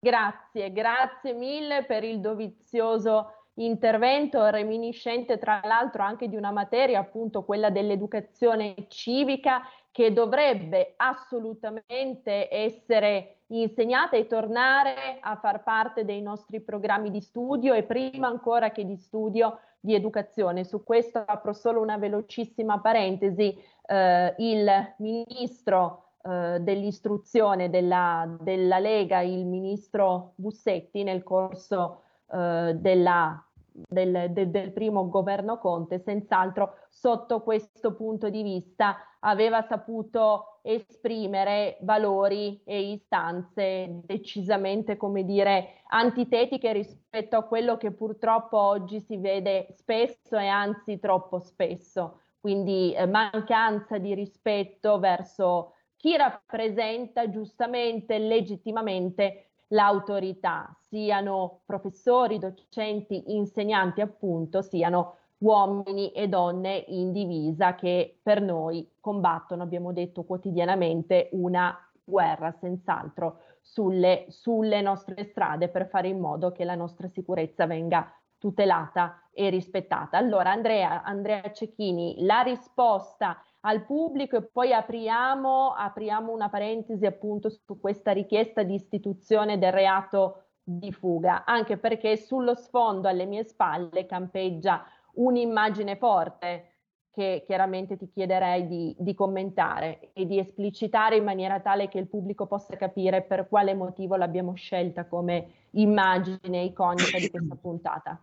Grazie, grazie mille per il dovizioso intervento reminiscente tra l'altro anche di una materia, appunto quella dell'educazione civica, che dovrebbe assolutamente essere insegnata e tornare a far parte dei nostri programmi di studio e prima ancora che di studio di educazione. Su questo apro solo una velocissima parentesi. Eh, il ministro eh, dell'istruzione della, della, Lega, il ministro Bussetti, nel corso eh, della del, del, del, primo governo Conte, senz'altro sotto questo punto di vista aveva saputo esprimere valori e istanze decisamente, come dire, antitetiche rispetto a quello che purtroppo oggi si vede spesso e anzi troppo spesso. Quindi eh, mancanza di rispetto verso chi rappresenta giustamente e legittimamente l'autorità, siano professori, docenti, insegnanti appunto, siano uomini e donne in divisa che per noi combattono, abbiamo detto quotidianamente, una guerra senz'altro sulle, sulle nostre strade per fare in modo che la nostra sicurezza venga tutelata e rispettata. Allora Andrea, Andrea Cecchini, la risposta al pubblico e poi apriamo, apriamo una parentesi appunto su questa richiesta di istituzione del reato di fuga, anche perché sullo sfondo alle mie spalle campeggia un'immagine forte che chiaramente ti chiederei di, di, commentare e di esplicitare in maniera tale che il pubblico possa capire per quale motivo l'abbiamo scelta come immagine iconica di questa puntata.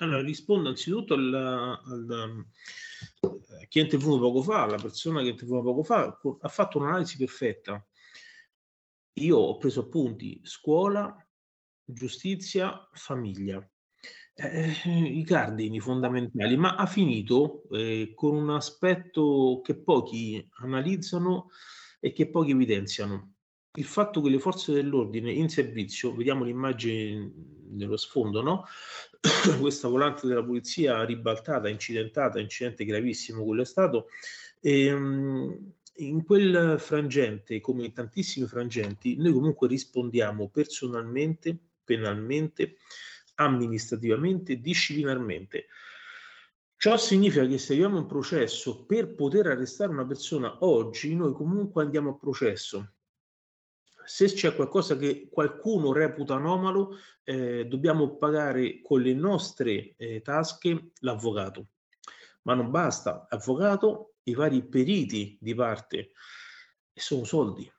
Allora, rispondo anzitutto al, al, a chi è intervenuto poco fa, la persona che è intervenuta poco fa, ha fatto un'analisi perfetta. Io ho preso appunti scuola, giustizia, famiglia, eh, i cardini fondamentali, ma ha finito eh, con un aspetto che pochi analizzano e che pochi evidenziano. Il fatto che le forze dell'ordine in servizio, vediamo l'immagine nello sfondo, no? questa volante della polizia ribaltata, incidentata, incidente gravissimo quello è stato, ehm, in quel frangente, come in tantissimi frangenti, noi comunque rispondiamo personalmente, penalmente, amministrativamente, disciplinarmente. Ciò significa che se abbiamo un processo per poter arrestare una persona oggi, noi comunque andiamo a processo se c'è qualcosa che qualcuno reputa anomalo, eh, dobbiamo pagare con le nostre eh, tasche l'avvocato. Ma non basta, avvocato, i vari periti di parte, e sono soldi.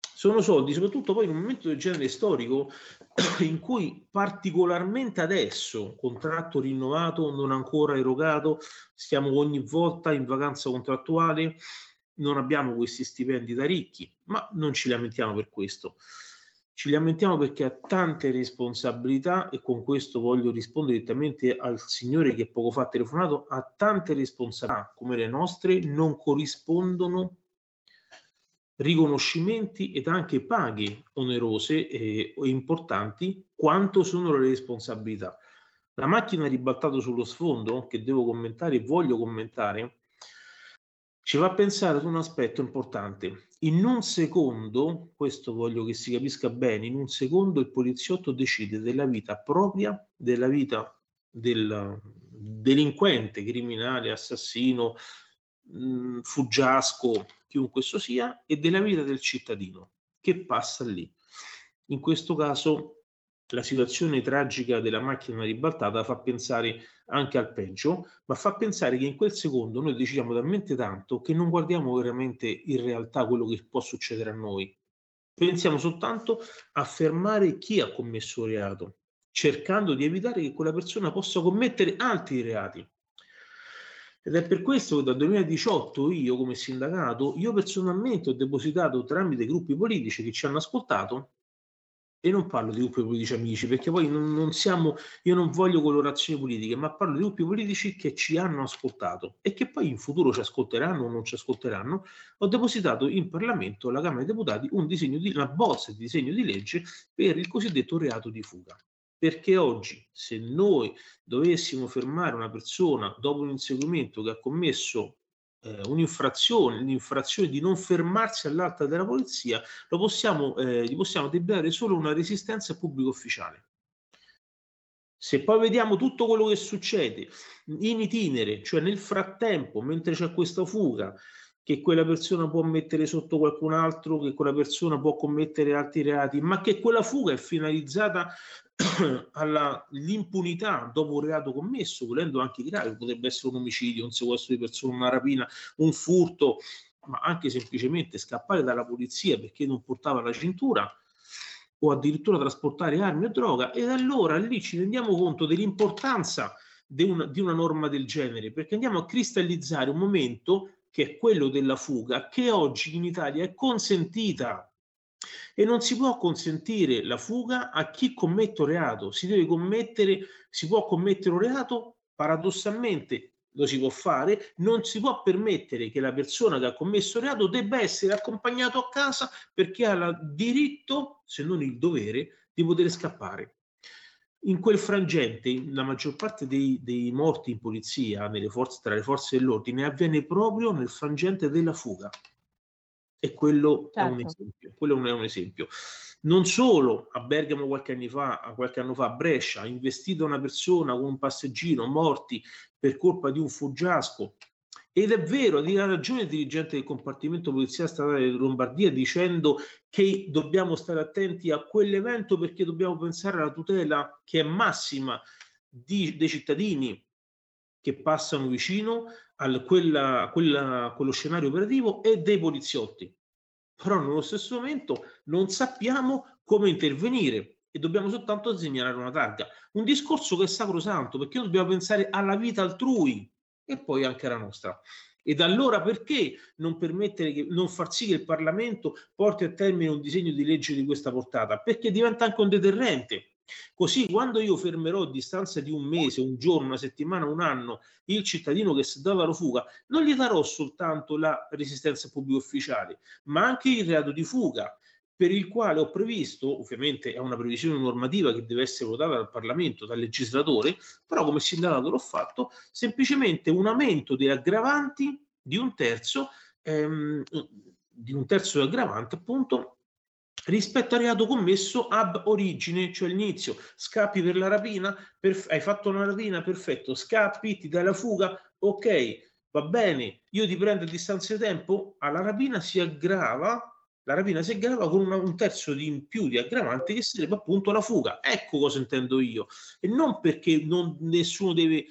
Sono soldi, soprattutto poi in un momento del genere storico in cui particolarmente adesso, contratto rinnovato, non ancora erogato, stiamo ogni volta in vacanza contrattuale, non abbiamo questi stipendi da ricchi, ma non ci lamentiamo per questo. Ci lamentiamo perché ha tante responsabilità e con questo voglio rispondere direttamente al signore che poco fa ha telefonato, ha tante responsabilità come le nostre, non corrispondono riconoscimenti ed anche paghe onerose e importanti quanto sono le responsabilità. La macchina ribaltata sullo sfondo che devo commentare e voglio commentare ci fa pensare ad un aspetto importante. In un secondo, questo voglio che si capisca bene, in un secondo il poliziotto decide della vita propria, della vita del delinquente, criminale, assassino, mh, fuggiasco, chiunque esso sia, e della vita del cittadino che passa lì. In questo caso la situazione tragica della macchina ribaltata fa pensare anche al peggio, ma fa pensare che in quel secondo noi decidiamo talmente tanto che non guardiamo veramente in realtà quello che può succedere a noi. Pensiamo soltanto a fermare chi ha commesso il reato, cercando di evitare che quella persona possa commettere altri reati. Ed è per questo che dal 2018 io come sindacato, io personalmente ho depositato tramite gruppi politici che ci hanno ascoltato e non parlo di gruppi politici amici, perché poi non, non, siamo, io non voglio colorazioni politiche, ma parlo di gruppi politici che ci hanno ascoltato e che poi in futuro ci ascolteranno o non ci ascolteranno. Ho depositato in Parlamento, alla Camera dei Deputati, un disegno di, una bozza di disegno di legge per il cosiddetto reato di fuga. Perché oggi, se noi dovessimo fermare una persona dopo un inseguimento che ha commesso eh, un'infrazione, l'infrazione di non fermarsi all'alta della polizia, lo possiamo, eh, gli possiamo debitare solo una resistenza pubblico ufficiale. Se poi vediamo tutto quello che succede in itinere, cioè nel frattempo, mentre c'è questa fuga, che quella persona può mettere sotto qualcun altro, che quella persona può commettere altri reati, ma che quella fuga è finalizzata all'impunità dopo un reato commesso, volendo anche grave, potrebbe essere un omicidio, un sequestro di persona, una rapina, un furto, ma anche semplicemente scappare dalla polizia perché non portava la cintura o addirittura trasportare armi o droga ed allora lì ci rendiamo conto dell'importanza di una, di una norma del genere perché andiamo a cristallizzare un momento che è quello della fuga, che oggi in Italia è consentita. E non si può consentire la fuga a chi commette un reato, si deve commettere, si può commettere un reato, paradossalmente lo si può fare, non si può permettere che la persona che ha commesso il reato debba essere accompagnato a casa perché ha il diritto, se non il dovere, di poter scappare in quel frangente la maggior parte dei, dei morti in polizia forze, tra le forze dell'ordine avviene proprio nel frangente della fuga e quello, certo. è un certo. esempio, quello è un esempio. Non solo a Bergamo qualche anno fa, qualche anno fa a Brescia, investita una persona con un passeggino, morti per colpa di un fuggiasco ed è vero, ha ragione il dirigente del compartimento polizia statale di Lombardia dicendo che dobbiamo stare attenti a quell'evento perché dobbiamo pensare alla tutela che è massima di, dei cittadini che passano vicino a quello scenario operativo e dei poliziotti. Però nello stesso momento non sappiamo come intervenire e dobbiamo soltanto segnalare una targa. Un discorso che è sacrosanto perché dobbiamo pensare alla vita altrui e poi anche la nostra. Ed allora perché non permettere che, non far sì che il Parlamento porti a termine un disegno di legge di questa portata? Perché diventa anche un deterrente. Così quando io fermerò a distanza di un mese, un giorno, una settimana, un anno il cittadino che si dava la fuga, non gli darò soltanto la resistenza pubblica ufficiale, ma anche il reato di fuga, per il quale ho previsto, ovviamente è una previsione normativa che deve essere votata dal Parlamento, dal legislatore, però come sindacato l'ho fatto, semplicemente un aumento delle aggravanti di un terzo, ehm, di un terzo di aggravante appunto rispetto al reato commesso ab origine, cioè all'inizio, scappi per la rapina, perf- hai fatto una rapina, perfetto, scappi, ti dai la fuga, ok, va bene, io ti prendo a distanza di tempo, alla rapina si aggrava la rapina si aggrava con una, un terzo di in più di aggravante che sarebbe appunto la fuga. Ecco cosa intendo io. E non perché non, nessuno deve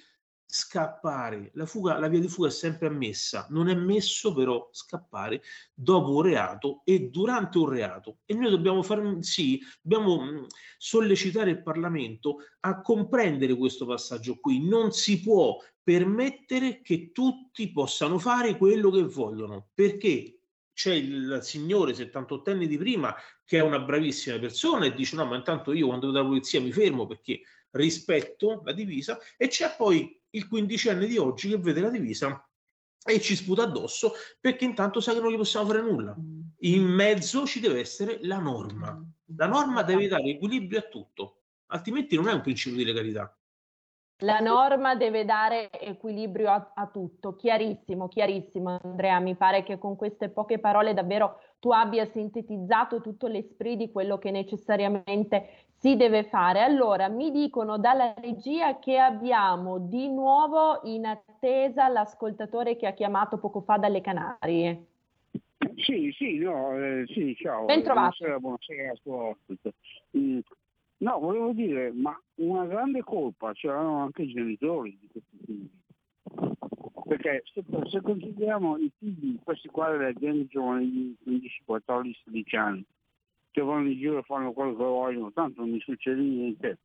scappare. La, fuga, la via di fuga è sempre ammessa. Non è messo però scappare dopo un reato e durante un reato. E noi dobbiamo far sì, dobbiamo mm, sollecitare il Parlamento a comprendere questo passaggio qui. Non si può permettere che tutti possano fare quello che vogliono. Perché? C'è il signore 78 anni di prima che è una bravissima persona e dice no ma intanto io quando vedo la polizia mi fermo perché rispetto la divisa e c'è poi il quindicenne di oggi che vede la divisa e ci sputa addosso perché intanto sa che non gli possiamo fare nulla. In mezzo ci deve essere la norma. La norma deve dare equilibrio a tutto, altrimenti non è un principio di legalità. La norma deve dare equilibrio a, a, tutto, chiarissimo, chiarissimo Andrea, mi pare che con queste poche parole davvero tu abbia sintetizzato tutto l'esprit di quello che necessariamente si deve fare. Allora, mi dicono dalla regia che abbiamo di nuovo in attesa l'ascoltatore che ha chiamato poco fa dalle Canarie. Sì, sì, no, eh, sì, ciao. Ben trovato. Buonasera, buonasera, suo mm, No, volevo dire, ma una grande colpa c'erano anche i genitori di questi figli. Perché se, se consideriamo i figli, questi qua delle aziende giovani di 15, 14, 16 anni, che vanno in giro e fanno quello che vogliono, tanto non mi succede niente,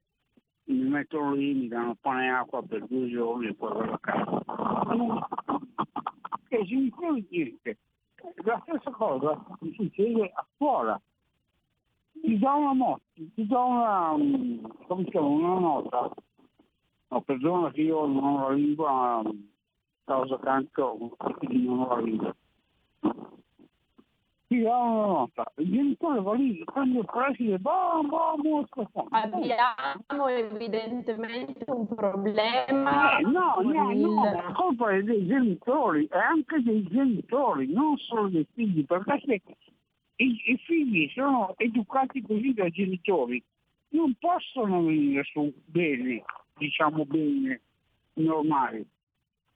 mi mettono lì, mi danno pane e acqua per due giorni e poi vado a casa. E i genitori niente. La stessa cosa mi succede a scuola ti do una nota, ti do una, mm, come si chiama, una nota. No, perdona che io non ho la lingua, causa canto, quindi non ho la lingua. Ti do una nota. Il genitore va lì, prende il preside, bam, bam, mosca. Abbiamo evidentemente un problema. Eh, no, no, il... no, la colpa è dei genitori, è anche dei genitori, non solo dei figli, perché se i, i figli sono educati così dai genitori, non possono venire su bene, diciamo bene, normali.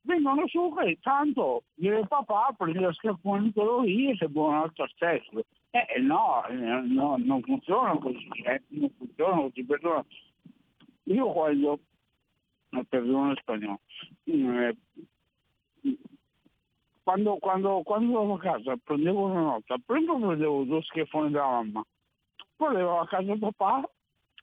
Vengono su che tanto il papà prende lo schiaffone quello lì e buonanotte stesso. Eh no, eh, no, non funziona così, eh, non funziona così, perdona. Io quando, perdono spagnolo, eh, quando, quando, quando andavo a casa prendevo una nota, prima prendevo due schiaffoni da mamma, poi arrivavo a casa papà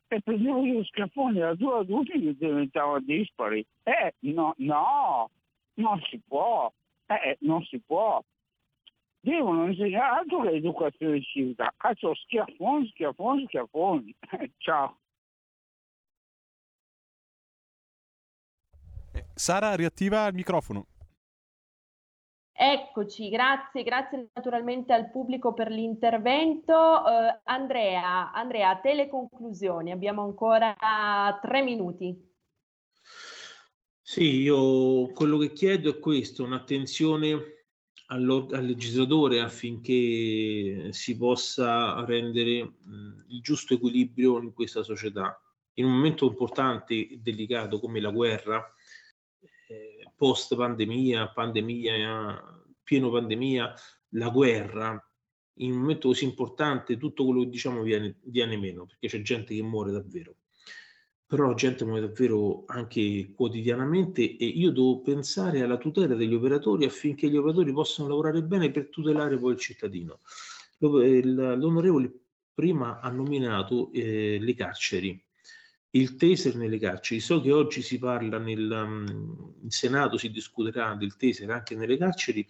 e prendevo due schiaffoni da due adulti che diventavano dispari. Eh, no, no, non si può, eh, non si può. Devono insegnare altro che educazione civica. Cazzo, schiaffoni, schiaffoni, schiaffoni. Ciao. Eh, Sara, riattiva il microfono. Eccoci, grazie, grazie naturalmente al pubblico per l'intervento. Uh, Andrea, Andrea, a te le conclusioni, abbiamo ancora tre minuti. Sì, io quello che chiedo è questo, un'attenzione al legislatore affinché si possa rendere mh, il giusto equilibrio in questa società. In un momento importante e delicato come la guerra, post pandemia, pandemia, pieno pandemia, la guerra, in un momento così importante tutto quello che diciamo viene, viene meno, perché c'è gente che muore davvero. Però gente muore davvero anche quotidianamente e io devo pensare alla tutela degli operatori affinché gli operatori possano lavorare bene per tutelare poi il cittadino. L'onorevole prima ha nominato eh, le carceri il taser nelle carceri. So che oggi si parla nel um, in Senato, si discuterà del taser anche nelle carceri.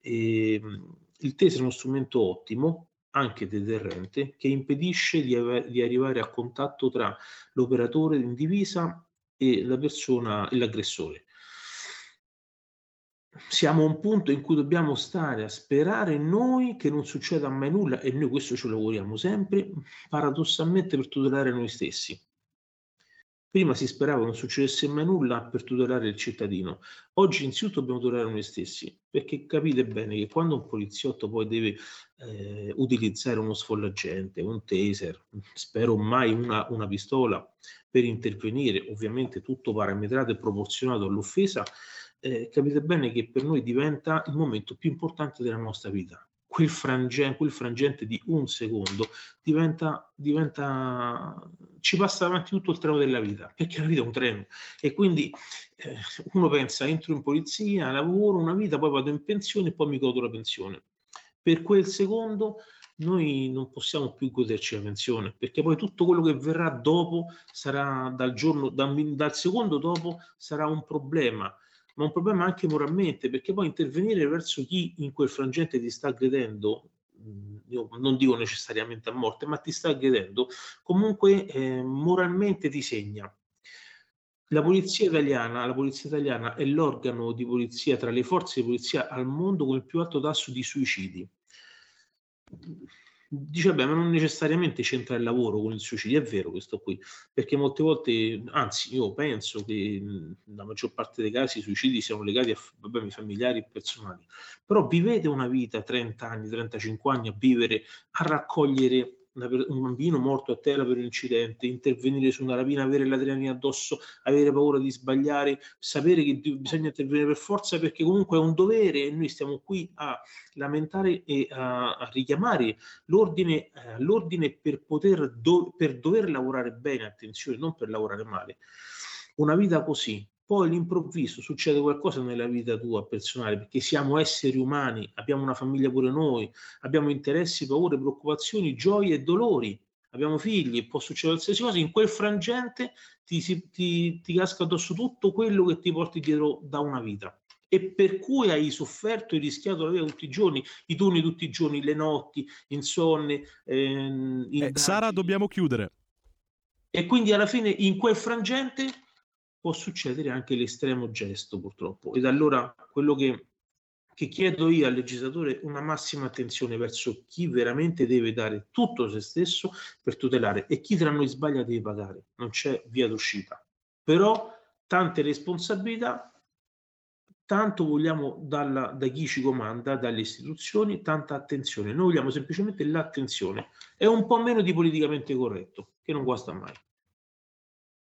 E, um, il taser è uno strumento ottimo, anche deterrente, che impedisce di, ave- di arrivare a contatto tra l'operatore in divisa e la persona e l'aggressore. Siamo a un punto in cui dobbiamo stare a sperare noi che non succeda mai nulla e noi questo ci lavoriamo sempre, paradossalmente per tutelare noi stessi Prima si sperava non succedesse mai nulla per tutelare il cittadino. Oggi innanzitutto dobbiamo tutelare noi stessi, perché capite bene che quando un poliziotto poi deve eh, utilizzare uno sfollagente, un taser, spero mai una, una pistola per intervenire, ovviamente tutto parametrato e proporzionato all'offesa, eh, capite bene che per noi diventa il momento più importante della nostra vita quel, frangente, quel frangente di un secondo diventa, diventa, ci passa davanti tutto il treno della vita, perché la vita è un treno. E quindi eh, uno pensa, entro in polizia, lavoro una vita, poi vado in pensione e poi mi godo la pensione. Per quel secondo noi non possiamo più goderci la pensione, perché poi tutto quello che verrà dopo sarà dal giorno, dal, dal secondo dopo sarà un problema ma un problema anche moralmente, perché poi intervenire verso chi in quel frangente ti sta aggredendo, io non dico necessariamente a morte, ma ti sta aggredendo, comunque eh, moralmente ti segna. La polizia italiana, la polizia italiana è l'organo di polizia tra le forze di polizia al mondo con il più alto tasso di suicidi dice beh ma non necessariamente c'entra il lavoro con il suicidio. È vero questo qui perché molte volte anzi io penso che la maggior parte dei casi i suicidi siano legati a problemi familiari e personali. Però vivete una vita 30 anni 35 anni a vivere a raccogliere un bambino morto a terra per un incidente, intervenire su una rapina, avere l'adrenalina addosso, avere paura di sbagliare, sapere che bisogna intervenire per forza perché comunque è un dovere e noi stiamo qui a lamentare e a, a richiamare l'ordine, eh, l'ordine per poter do, per dover lavorare bene, attenzione, non per lavorare male. Una vita così, poi all'improvviso succede qualcosa nella vita tua personale, perché siamo esseri umani, abbiamo una famiglia pure noi, abbiamo interessi, paure, preoccupazioni, gioie e dolori, abbiamo figli, può succedere qualsiasi cosa, in quel frangente ti, ti, ti casca addosso tutto quello che ti porti dietro da una vita e per cui hai sofferto e rischiato la vita tutti i giorni, i turni tutti i giorni, le notti, insonne. Ehm, eh, Sara, dobbiamo chiudere. E quindi alla fine in quel frangente può succedere anche l'estremo gesto purtroppo. Ed allora quello che, che chiedo io al legislatore una massima attenzione verso chi veramente deve dare tutto se stesso per tutelare e chi tra noi sbaglia deve pagare, non c'è via d'uscita. Però tante responsabilità, tanto vogliamo dalla, da chi ci comanda, dalle istituzioni, tanta attenzione. Noi vogliamo semplicemente l'attenzione e un po' meno di politicamente corretto, che non guasta mai.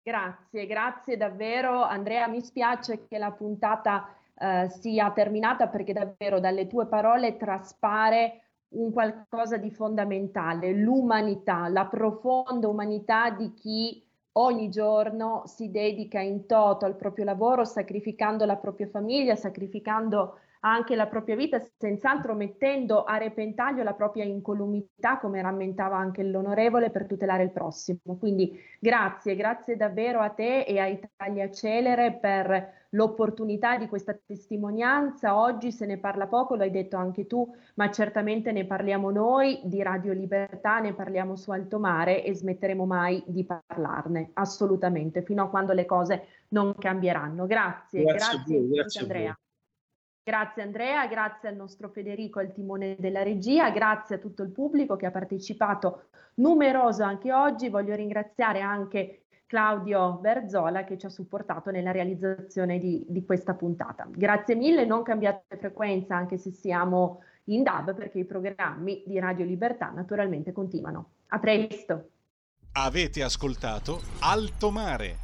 Grazie, grazie davvero Andrea. Mi spiace che la puntata eh, sia terminata perché davvero dalle tue parole traspare un qualcosa di fondamentale, l'umanità, la profonda umanità di chi ogni giorno si dedica in toto al proprio lavoro, sacrificando la propria famiglia, sacrificando anche la propria vita, senz'altro mettendo a repentaglio la propria incolumità, come rammentava anche l'onorevole, per tutelare il prossimo. Quindi grazie, grazie davvero a te e a Italia Celere per l'opportunità di questa testimonianza. Oggi se ne parla poco, lo hai detto anche tu, ma certamente ne parliamo noi di Radio Libertà, ne parliamo su Alto Mare e smetteremo mai di parlarne, assolutamente, fino a quando le cose non cambieranno. Grazie, grazie, grazie, voi, grazie Andrea. Grazie Andrea, grazie al nostro Federico al timone della regia, grazie a tutto il pubblico che ha partecipato numeroso anche oggi. Voglio ringraziare anche Claudio Berzola che ci ha supportato nella realizzazione di, di questa puntata. Grazie mille, non cambiate frequenza anche se siamo in DAB perché i programmi di Radio Libertà naturalmente continuano. A presto. Avete ascoltato Alto Mare